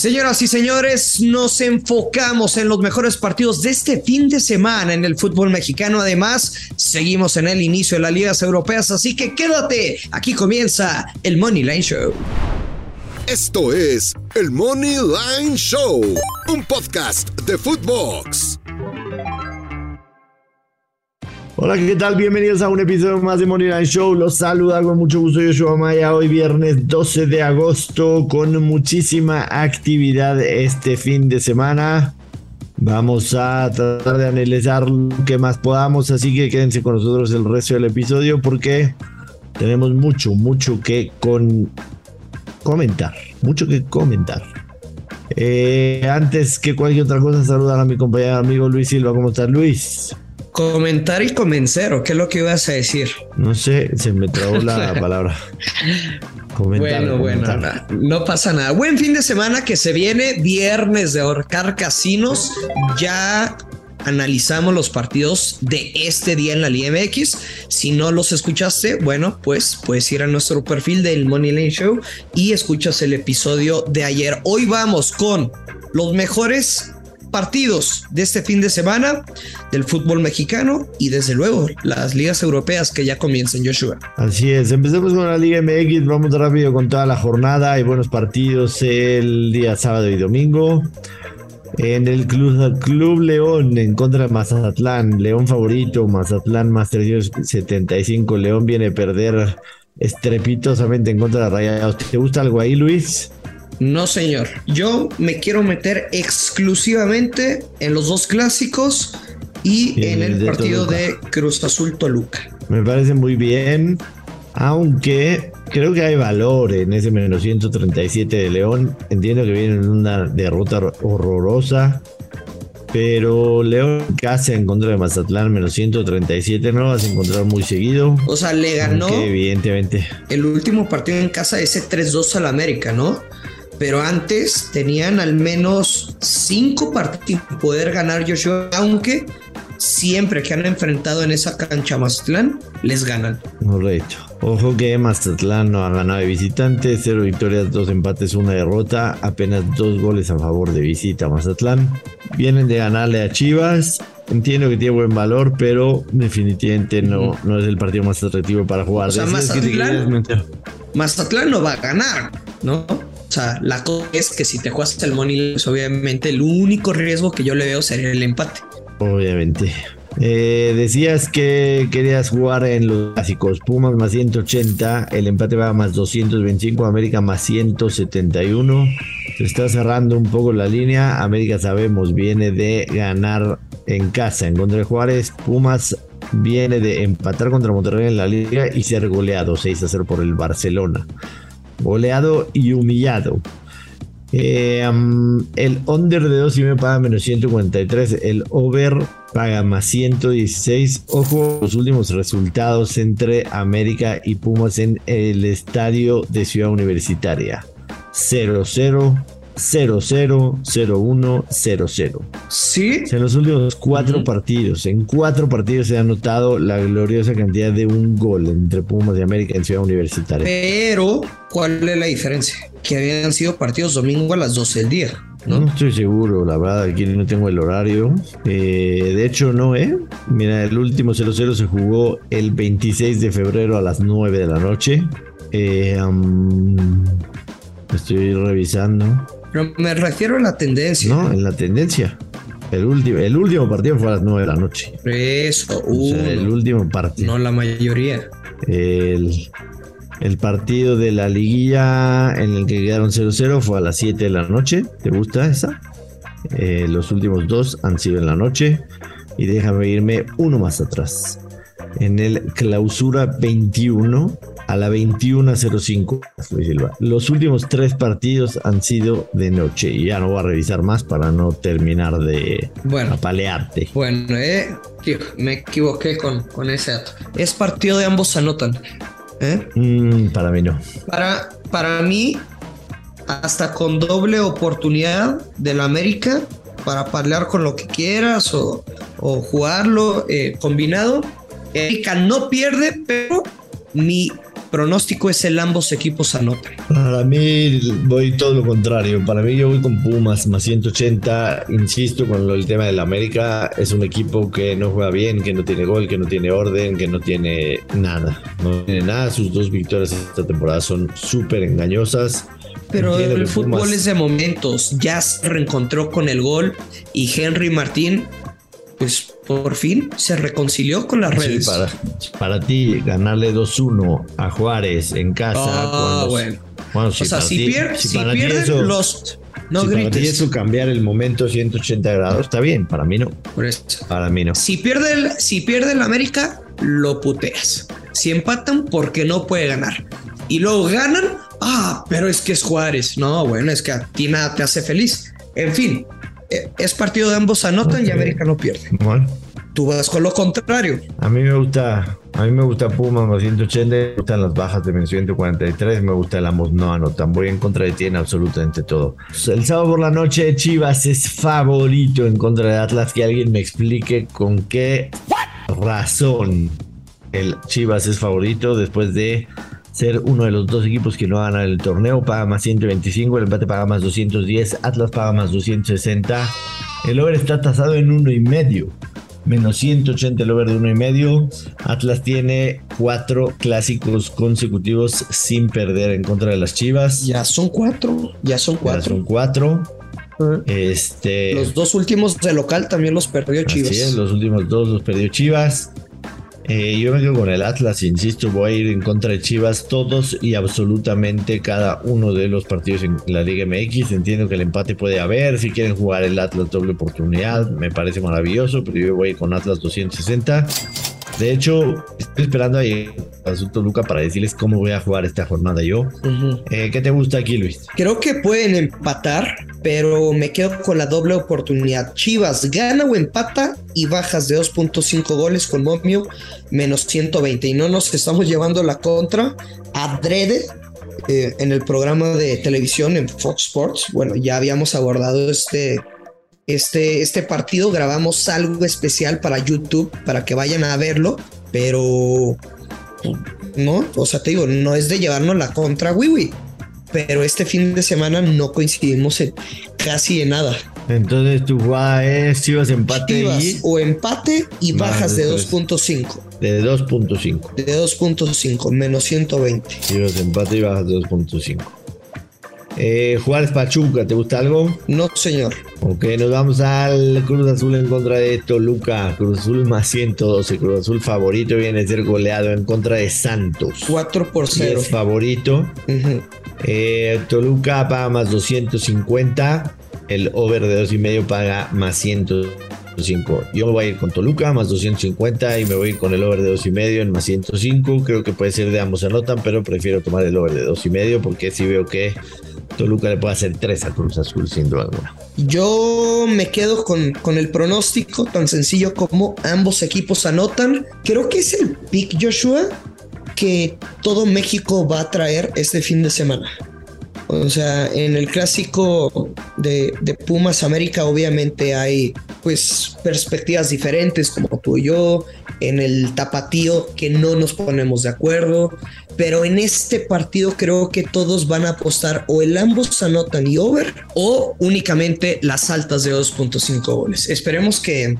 Señoras y señores, nos enfocamos en los mejores partidos de este fin de semana en el fútbol mexicano. Además, seguimos en el inicio de las ligas europeas, así que quédate. Aquí comienza el Money Line Show. Esto es el Money Line Show, un podcast de Footbox. Hola, ¿qué tal? Bienvenidos a un episodio más de Money Line Show. Los saluda con mucho gusto Yoshua Maya. Hoy viernes 12 de agosto con muchísima actividad este fin de semana. Vamos a tratar de analizar lo que más podamos, así que quédense con nosotros el resto del episodio porque tenemos mucho, mucho que con comentar. Mucho que comentar. Eh, antes que cualquier otra cosa, saludar a mi compañero amigo Luis Silva. ¿Cómo estás, Luis? Comentar y convencer, ¿o qué es lo que ibas a decir? No sé, se me trabó la palabra. Comentar, bueno, bueno, no, pasa nada. Buen fin de semana que se viene, viernes de ahorcar casinos. Ya analizamos los partidos de este día en la Liga MX. Si no los escuchaste, bueno, pues puedes ir a nuestro perfil del Money Lane Show y escuchas el episodio de ayer. Hoy vamos con los mejores partidos de este fin de semana del fútbol mexicano y desde luego las ligas europeas que ya comiencen, Joshua. Así es, empecemos con la Liga MX, vamos rápido con toda la jornada, hay buenos partidos el día sábado y domingo. En el Club, Club León en contra de Mazatlán, León favorito, Mazatlán más 375, León viene a perder estrepitosamente en contra de Rayados. ¿Te gusta algo ahí, Luis? No, señor. Yo me quiero meter exclusivamente en los dos clásicos y, en el, partido de Cruz Azul Toluca. Me parece muy bien, aunque creo que hay valor en ese menos 137 de León. Entiendo que viene en una derrota horrorosa. Pero León casi en contra de Mazatlán, menos 137, no lo vas a encontrar muy seguido. O sea, le ganó. evidentemente. El último partido en casa, ese 3-2 al América, ¿no? Pero antes tenían al menos cinco partidos poder ganar Joshua, aunque siempre que han enfrentado en esa cancha Mazatlán, les ganan. Correcto. Ojo que Mazatlán no ha ganado de visitante, cero victorias, dos empates, una derrota, apenas dos goles a favor de visita Mazatlán. Vienen de ganarle a Chivas. Entiendo que tiene buen valor, pero definitivamente no, no es el partido más atractivo para jugar. O sea, Mazatlán, Mazatlán no va a ganar, ¿no? O sea, la cosa es que si te juegas el money, pues obviamente el único riesgo que yo le veo sería el empate. Obviamente. Eh, decías que querías jugar en los clásicos. Pumas más 180, el empate va más 225, América más 171. Se está cerrando un poco la línea. América sabemos viene de ganar en casa en contra de Juárez. Pumas viene de empatar contra Monterrey en la liga y ser goleado 6 a 0 por el Barcelona goleado y humillado. Eh, el under de 2 y me paga menos 143. El over paga más 116. Ojo, los últimos resultados entre América y Pumas en el estadio de Ciudad Universitaria: 0-0. 0-0-0-1-0-0. Sí. En los últimos cuatro partidos, en cuatro partidos se ha notado la gloriosa cantidad de un gol entre Pumas y América en Ciudad Universitaria. Pero, ¿cuál es la diferencia? Que habían sido partidos domingo a las 12 del día. No, estoy seguro, la verdad, aquí no tengo el horario. Eh, de hecho, no, ¿eh? Mira, el último 0-0 se jugó el 26 de febrero a las 9 de la noche. Eh, estoy revisando. Pero me refiero a la tendencia. No, en la tendencia. El último, el último partido fue a las 9 de la noche. Eso, el último partido. No la mayoría. El, el partido de la liguilla en el que quedaron 0-0 fue a las 7 de la noche. ¿Te gusta esa? Eh, los últimos dos han sido en la noche. Y déjame irme uno más atrás. En el clausura 21 a la 21.05, Silva. Los últimos tres partidos han sido de noche y ya no voy a revisar más para no terminar de bueno, apalearte. Bueno, eh, me equivoqué con, con ese dato. Es partido de ambos anotan. ¿eh? Mm, para mí no. Para, para mí, hasta con doble oportunidad del América para pelear con lo que quieras o, o jugarlo eh, combinado. América no pierde, pero mi pronóstico es el ambos equipos anotan. Para mí voy todo lo contrario. Para mí yo voy con Pumas más 180. Insisto con lo, el tema del América. Es un equipo que no juega bien, que no tiene gol, que no tiene orden, que no tiene nada. No tiene nada. Sus dos victorias esta temporada son súper engañosas. Pero el fútbol es de momentos. Ya se reencontró con el gol y Henry Martín, pues por fin se reconcilió con las redes. Para, para ti, ganarle 2-1 a Juárez en casa. Ah, bueno. o sea, si, pierden los. No si grites. Para ti eso cambiar el momento 180 grados, está bien. Para mí no. Por eso. Para mí no. Si pierde el, si pierde el América, lo puteas. Si empatan, porque no puede ganar. Y luego ganan, ah, pero es que es Juárez. No, bueno, es que a ti nada te hace feliz. En fin, es partido de ambos anotan y América no pierde. Bueno. Tú vas con lo contrario. A mí me gusta, a mí me gusta Puma más 180, me gustan las bajas de 143, me gusta el ambos no anotan. Voy en contra de ti en absolutamente todo. El sábado por la noche Chivas es favorito en contra de Atlas. Que alguien me explique con qué razón el Chivas es favorito después de ser uno de los dos equipos que no ganan el torneo. Paga más 125, el empate paga más 210, Atlas paga más 260. El over está tasado en uno y medio. Menos 180 el over de uno y medio. Atlas tiene cuatro clásicos consecutivos sin perder en contra de las Chivas. Ya son cuatro. Ya son cuatro. Ya son cuatro. Este, los dos últimos de local también los perdió Chivas. Sí, los últimos dos los perdió Chivas. Eh, yo me quedo con el Atlas, insisto, voy a ir en contra de Chivas todos y absolutamente cada uno de los partidos en la Liga MX. Entiendo que el empate puede haber, si quieren jugar el Atlas doble oportunidad, me parece maravilloso, pero yo voy con Atlas 260. De hecho, estoy esperando ahí Asunto Luca para decirles cómo voy a jugar esta jornada yo. Eh, ¿Qué te gusta aquí, Luis? Creo que pueden empatar, pero me quedo con la doble oportunidad. Chivas gana o empata y bajas de 2.5 goles con Momio menos 120. Y no nos estamos llevando la contra adrede eh, en el programa de televisión en Fox Sports. Bueno, ya habíamos abordado este este, este partido grabamos algo especial para YouTube para que vayan a verlo, pero no, o sea, te digo, no es de llevarnos la contra Wiwi, pero este fin de semana no coincidimos en, casi en nada. Entonces tu jugada es Chivas empate o empate y bajas de 2.5. De 2.5. De 2.5, menos 120. Chivas empate y bajas de 2.5. Eh, Juárez Pachuca, ¿te gusta algo? No, señor. Ok, nos vamos al Cruz Azul en contra de Toluca. Cruz Azul más 112. Cruz Azul favorito viene a ser goleado en contra de Santos. 4 por 0. Es favorito. Eh, Toluca paga más 250. El over de 2,5 paga más 105. Yo voy a ir con Toluca más 250 y me voy con el over de 2,5 en más 105. Creo que puede ser de ambos anotan, pero prefiero tomar el over de 2,5 porque si veo que Toluca le puede hacer tres a Cruz Azul, sin duda alguna. Yo me quedo con, con el pronóstico tan sencillo como ambos equipos anotan. Creo que es el pick Joshua que todo México va a traer este fin de semana. O sea, en el clásico de, Pumas América obviamente hay pues perspectivas diferentes como tú y yo, en el tapatío que no nos ponemos de acuerdo, pero en este partido creo que todos van a apostar o el ambos anotan y over o únicamente las altas de 2.5 goles. Esperemos que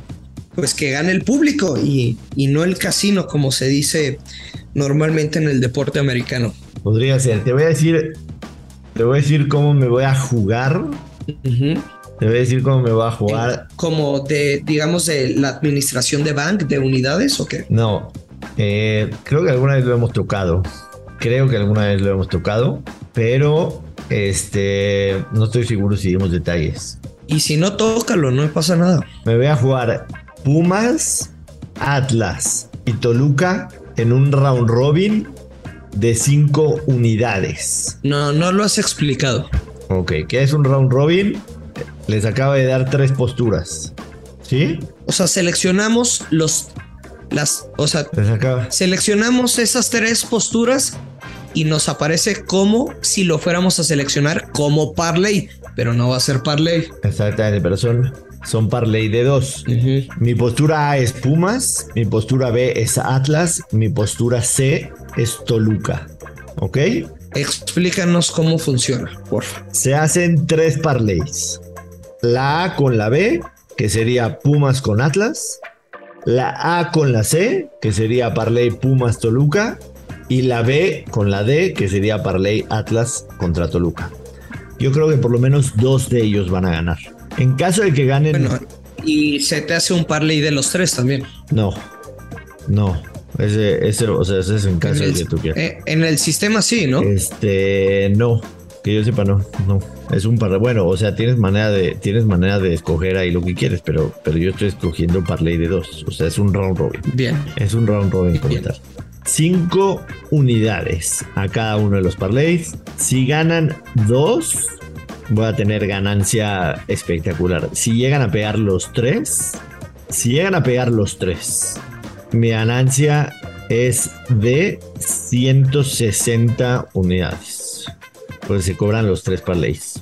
pues que gane el público y, y no el casino como se dice normalmente en el deporte americano. Podría ser, te voy a decir te voy a decir cómo me voy a jugar. Te voy a decir cómo me voy a jugar. ¿Como de, digamos, de la administración de bank, de unidades o qué? No. Eh, creo que alguna vez lo hemos tocado. Creo que alguna vez lo hemos tocado. Pero este no estoy seguro si dimos detalles. Y si no, tócalo, no me pasa nada. Me voy a jugar Pumas, Atlas y Toluca en un round robin de 5 unidades. No, no lo has explicado. Ok, ¿qué es un round robin? Les acaba de dar tres posturas. ¿Sí? O sea, seleccionamos los. Las. O sea, seleccionamos esas tres posturas y nos aparece como si lo fuéramos a seleccionar como parlay, pero no va a ser parlay. Exactamente, pero son, son parlay de dos. Mi postura A es Pumas, mi postura B es Atlas, mi postura C es Toluca. ¿Ok? Explícanos cómo funciona, por Se hacen tres parlays. La A con la B, que sería Pumas con Atlas. La A con la C, que sería parlay Pumas Toluca. Y la B con la D, que sería parlay Atlas contra Toluca. Yo creo que por lo menos dos de ellos van a ganar. En caso de que ganen. Bueno, y se te hace un parlay de los tres también. No, no. Ese, ese, o sea, ese es en caso de que tú quieras. Eh, en el sistema sí, ¿no? Este, no. Que yo sepa, no, no. Es un parlay. Bueno, o sea, tienes manera de, tienes manera de escoger ahí lo que quieres, pero, pero yo estoy escogiendo un parlay de dos. O sea, es un round robin. Bien. Es un round robin como tal. Cinco unidades a cada uno de los parlays. Si ganan dos, voy a tener ganancia espectacular. Si llegan a pegar los tres, si llegan a pegar los tres, mi ganancia es de 160 unidades. Pues se cobran los tres parlays.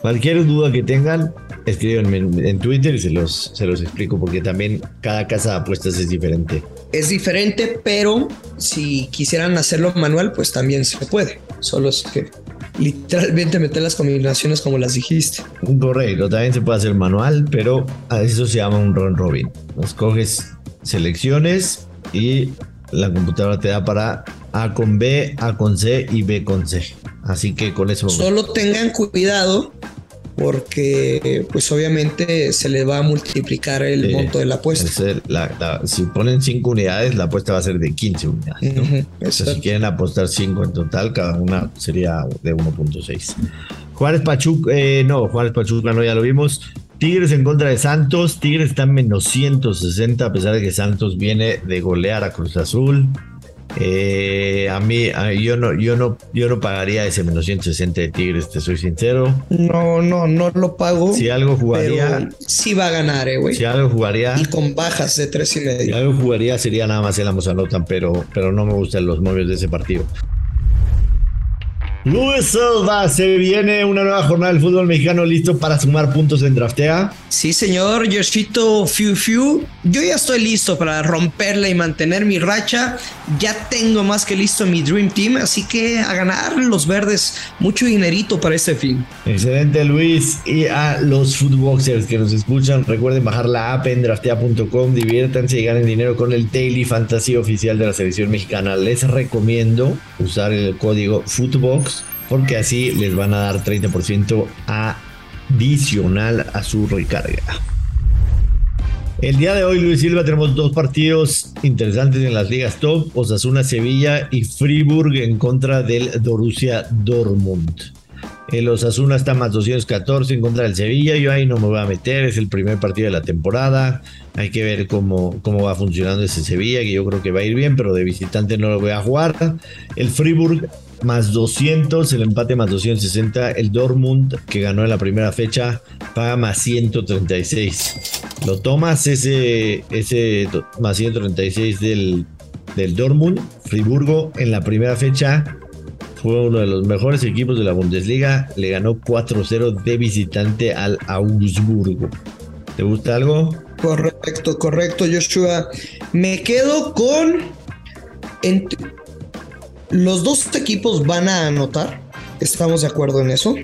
Cualquier duda que tengan, escríbanme en, Twitter y se los, se los explico porque también cada casa de apuestas es diferente. Es diferente, pero si quisieran hacerlo manual, pues también se puede. Solo es que literalmente meter las combinaciones como las dijiste. Correcto, también se puede hacer manual, pero a eso se llama un run robin. Escoges selecciones y la computadora te da para A con B, A con C y B con C. Así que con eso. Solo tengan cuidado porque pues obviamente se le va a multiplicar el monto de la apuesta. si ponen 5 unidades, la apuesta va a ser de 15 unidades. si quieren apostar 5 en total, cada una sería de 1.6. Juárez Pachuca, eh, no, Juárez Pachuca no, ya lo vimos. Tigres en contra de Santos. Tigres está en menos 160, a pesar de que Santos viene de golear a Cruz Azul. Eh, a mí, yo no, yo no, yo no pagaría ese menos 160 de Tigres, te soy sincero. No, no, no lo pago. Si algo jugaría. Sí va a ganar, eh, güey. Si algo jugaría. Y con bajas de tres y medio. Si algo jugaría sería nada más el Amosanotan, pero, pero no me gustan los móviles de ese partido. Luis Silva, se viene una nueva jornada del fútbol mexicano listo para sumar puntos en draftea. Sí, señor, Yoshito Fiu Fiu. Yo ya estoy listo para romperla y mantener mi racha. Ya tengo más que listo mi Dream Team, así que a ganar los verdes mucho dinerito para este fin. Excelente, Luis. Y a los footboxers que nos escuchan, recuerden bajar la app en draftea.com, diviértanse y ganen dinero con el Daily Fantasy oficial de la selección mexicana. Les recomiendo usar el código Footbox porque así les van a dar 30% adicional a su recarga. El día de hoy, Luis Silva, tenemos dos partidos interesantes en las ligas top: Osasuna Sevilla y Friburg en contra del Dorussia Dortmund. El Osasuna está más 214 en contra del Sevilla. Yo ahí no me voy a meter, es el primer partido de la temporada. Hay que ver cómo, cómo va funcionando ese Sevilla, que yo creo que va a ir bien, pero de visitante no lo voy a jugar. El Friburg más 200, el empate más 260, el Dortmund que ganó en la primera fecha paga más 136. Lo tomas ese, ese más 136 del, del Dortmund, Friburgo en la primera fecha fue uno de los mejores equipos de la Bundesliga, le ganó 4-0 de visitante al Augsburgo. ¿Te gusta algo? Correcto, correcto, Joshua. Me quedo con los dos equipos van a anotar. Estamos de acuerdo en eso.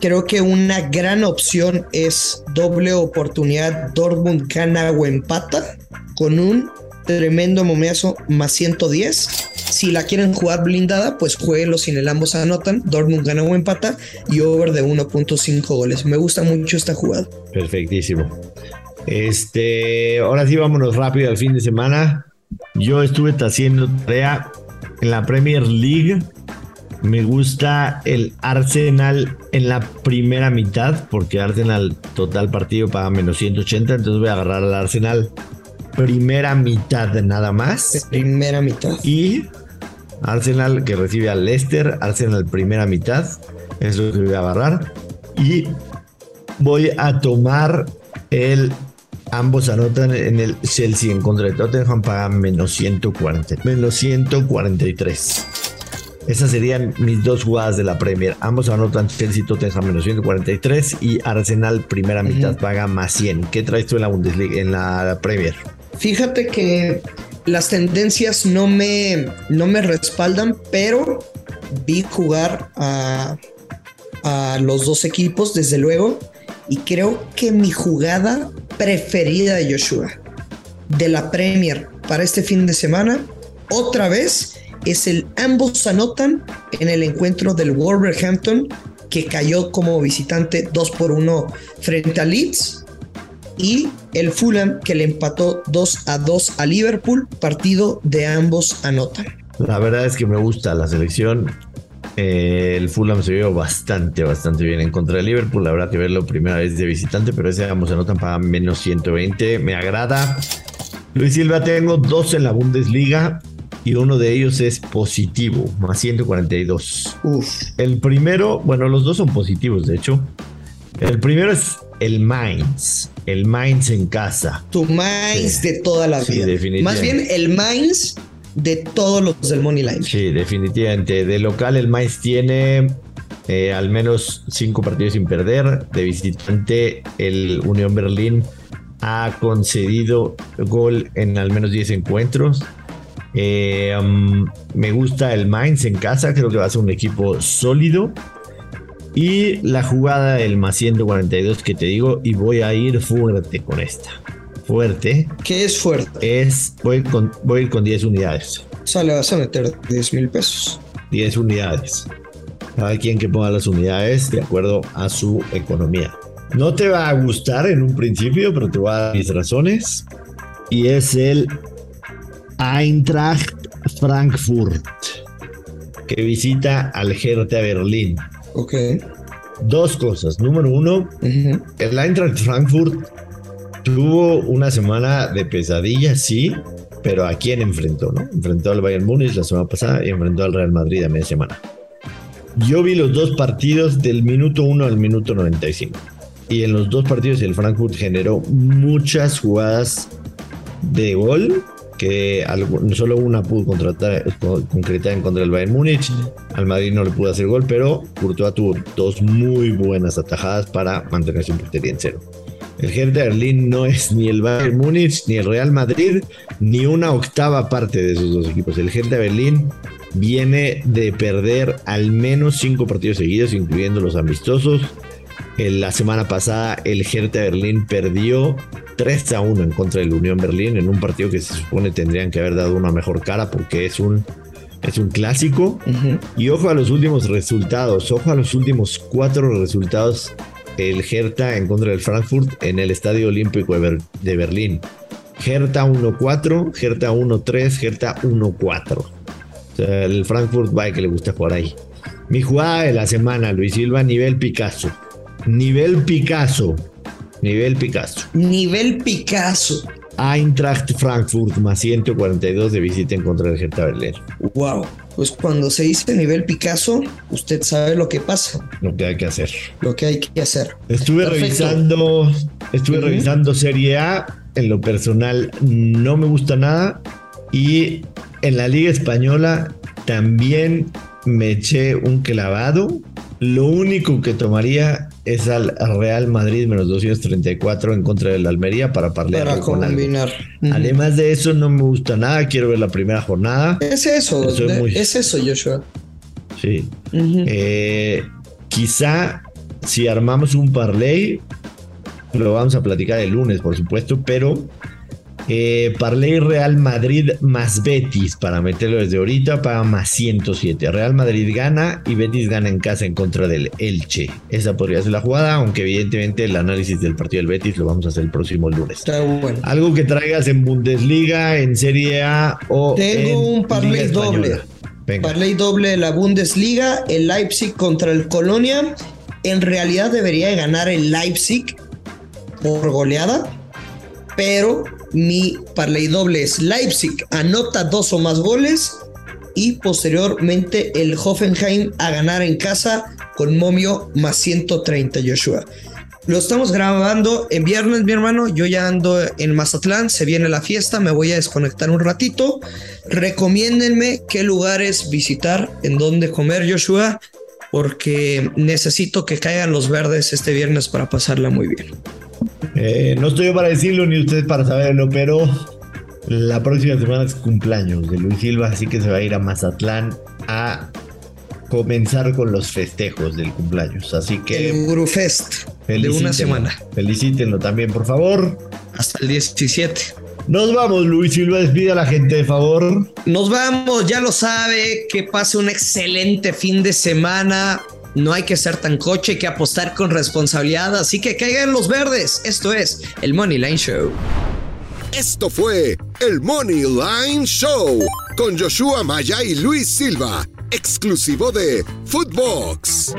Creo que una gran opción es doble oportunidad. Dortmund gana o empata con un tremendo momeazo más 110. Si la quieren jugar blindada, pues jueguelo sin el ambos anotan. Dortmund gana o empata y over de 1.5 goles. Me gusta mucho esta jugada. Perfectísimo. Este, ahora sí, vámonos rápido al fin de semana. Yo estuve haciendo tarea en la Premier League. Me gusta el Arsenal en la primera mitad, porque Arsenal total partido paga menos 180, entonces voy a agarrar al Arsenal primera mitad nada más. Primera mitad. Y Arsenal que recibe al Leicester, Arsenal primera mitad, es lo que voy a agarrar. Y voy a tomar el Ambos anotan en el Chelsea en contra de Tottenham, pagan menos 140, menos 143. Esas serían mis dos jugadas de la Premier. Ambos anotan Chelsea Tottenham menos 143 y Arsenal primera mitad paga más 100. ¿Qué traes tú en la Bundesliga, en la Premier? Fíjate que las tendencias no me, no me respaldan, pero vi jugar a, a los dos equipos, desde luego, y creo que mi jugada preferida de Joshua de la Premier para este fin de semana, otra vez, es el ambos anotan en el encuentro del Wolverhampton, que cayó como visitante 2 por 1 frente a Leeds, y el Fulham, que le empató 2 a 2 a Liverpool, partido de ambos anotan. La verdad es que me gusta la selección. Eh, el Fulham se vio bastante, bastante bien en contra de Liverpool. Habrá que verlo primera vez de visitante, pero ese ambos anotan para menos 120. Me agrada. Luis Silva, tengo dos en la Bundesliga y uno de ellos es positivo, más 142. Uf. El primero, bueno, los dos son positivos, de hecho. El primero es el Mainz, el Mainz en casa. Tu Mainz de toda la vida. definitivamente. Más bien el Mainz de todos los del Money Line. Sí, definitivamente. De local el Mainz tiene eh, al menos cinco partidos sin perder. De visitante el Unión Berlín ha concedido gol en al menos 10 encuentros. Eh, um, me gusta el Mainz en casa, creo que va a ser un equipo sólido. Y la jugada del más 142 que te digo, y voy a ir fuerte con esta. Fuerte. ¿Qué es fuerte? Es, voy, con, voy a ir con 10 unidades. O sea, le vas a meter 10 mil pesos. 10 unidades. Cada quien que ponga las unidades de acuerdo a su economía. No te va a gustar en un principio, pero te voy a dar mis razones. Y es el Eintracht Frankfurt, que visita al Hertha Berlín. Ok. Dos cosas. Número uno, el Eintracht Frankfurt tuvo una semana de pesadilla, sí, pero ¿a quién enfrentó? No? Enfrentó al Bayern Múnich la semana pasada y enfrentó al Real Madrid a media semana. Yo vi los dos partidos del minuto 1 al minuto 95 y en los dos partidos el Frankfurt generó muchas jugadas de gol que solo una pudo concretar en contra del Bayern Múnich. Al Madrid no le pudo hacer gol, pero Courtois tuvo dos muy buenas atajadas para mantenerse en portería en cero. El Hertha Berlín no es ni el Bayern Múnich, ni el Real Madrid, ni una octava parte de esos dos equipos. El Hertha Berlín viene de perder al menos cinco partidos seguidos, incluyendo los amistosos la semana pasada el Hertha Berlín perdió 3 a 1 en contra del Unión Berlín en un partido que se supone tendrían que haber dado una mejor cara porque es un, es un clásico. Y ojo a los últimos resultados, ojo a los últimos cuatro resultados el Hertha en contra del Frankfurt en el Estadio Olímpico de, Berlín. Hertha 1-4, Hertha 1-3, Hertha 1-4. O sea, el Frankfurt va que le gusta jugar ahí. Mi jugada de la semana, Luis Silva, nivel Picasso. Nivel Picasso. Nivel Picasso. Nivel Picasso. Eintracht Frankfurt más 142 de visita en contra del Hertha Berlín. Wow. Pues cuando se dice nivel Picasso, usted sabe lo que pasa. Lo que hay que hacer. Lo que hay que hacer. Estuve revisando, estuve revisando Serie A. En lo personal no me gusta nada. Y en la Liga Española también me eché un clavado. Lo único que tomaría es al Real Madrid menos 234 en contra del Almería para parlear para combinar. Además de eso, no me gusta nada. Quiero ver la primera jornada. Es eso, es eso, Joshua. Sí. Eh, quizá si armamos un parlay, lo vamos a platicar el lunes, por supuesto, pero eh, Parley Real Madrid más Betis para meterlo desde ahorita para más 107. Real Madrid gana y Betis gana en casa en contra del Elche. Esa podría ser la jugada, aunque evidentemente el análisis del partido del Betis lo vamos a hacer el próximo lunes. Está bueno. Algo que traigas en Bundesliga, en Serie A o Tengo un Parley doble. Parley doble de la Bundesliga, el Leipzig contra el Colonia. En realidad debería ganar el Leipzig por goleada, pero mi parlay doble es Leipzig anota dos o más goles y posteriormente el Hoffenheim a ganar en casa con momio más 130 Joshua. Lo estamos grabando en viernes, mi hermano. Yo ya ando en Mazatlán, se viene la fiesta, me voy a desconectar un ratito. Recomiéndenme qué lugares visitar, en dónde comer, Joshua, porque necesito que caigan los verdes este viernes para pasarla muy bien. Eh, no estoy yo para decirlo ni usted para saberlo, pero La próxima semana es cumpleaños de Luis Silva, así que se va a ir a Mazatlán a comenzar con los festejos del cumpleaños. Así que. El Gurufest de una semana. Felicítenlo también, por favor. Hasta el 17. Nos vamos, Luis Silva, despide a la gente, de favor. Nos vamos, ya lo sabe, que pase un excelente fin de semana. No hay que ser tan coche, hay que apostar con responsabilidad, así que caigan los verdes. Esto es el Money Line Show. Esto fue el Money Line Show con Joshua Maya y Luis Silva, exclusivo de Footbox.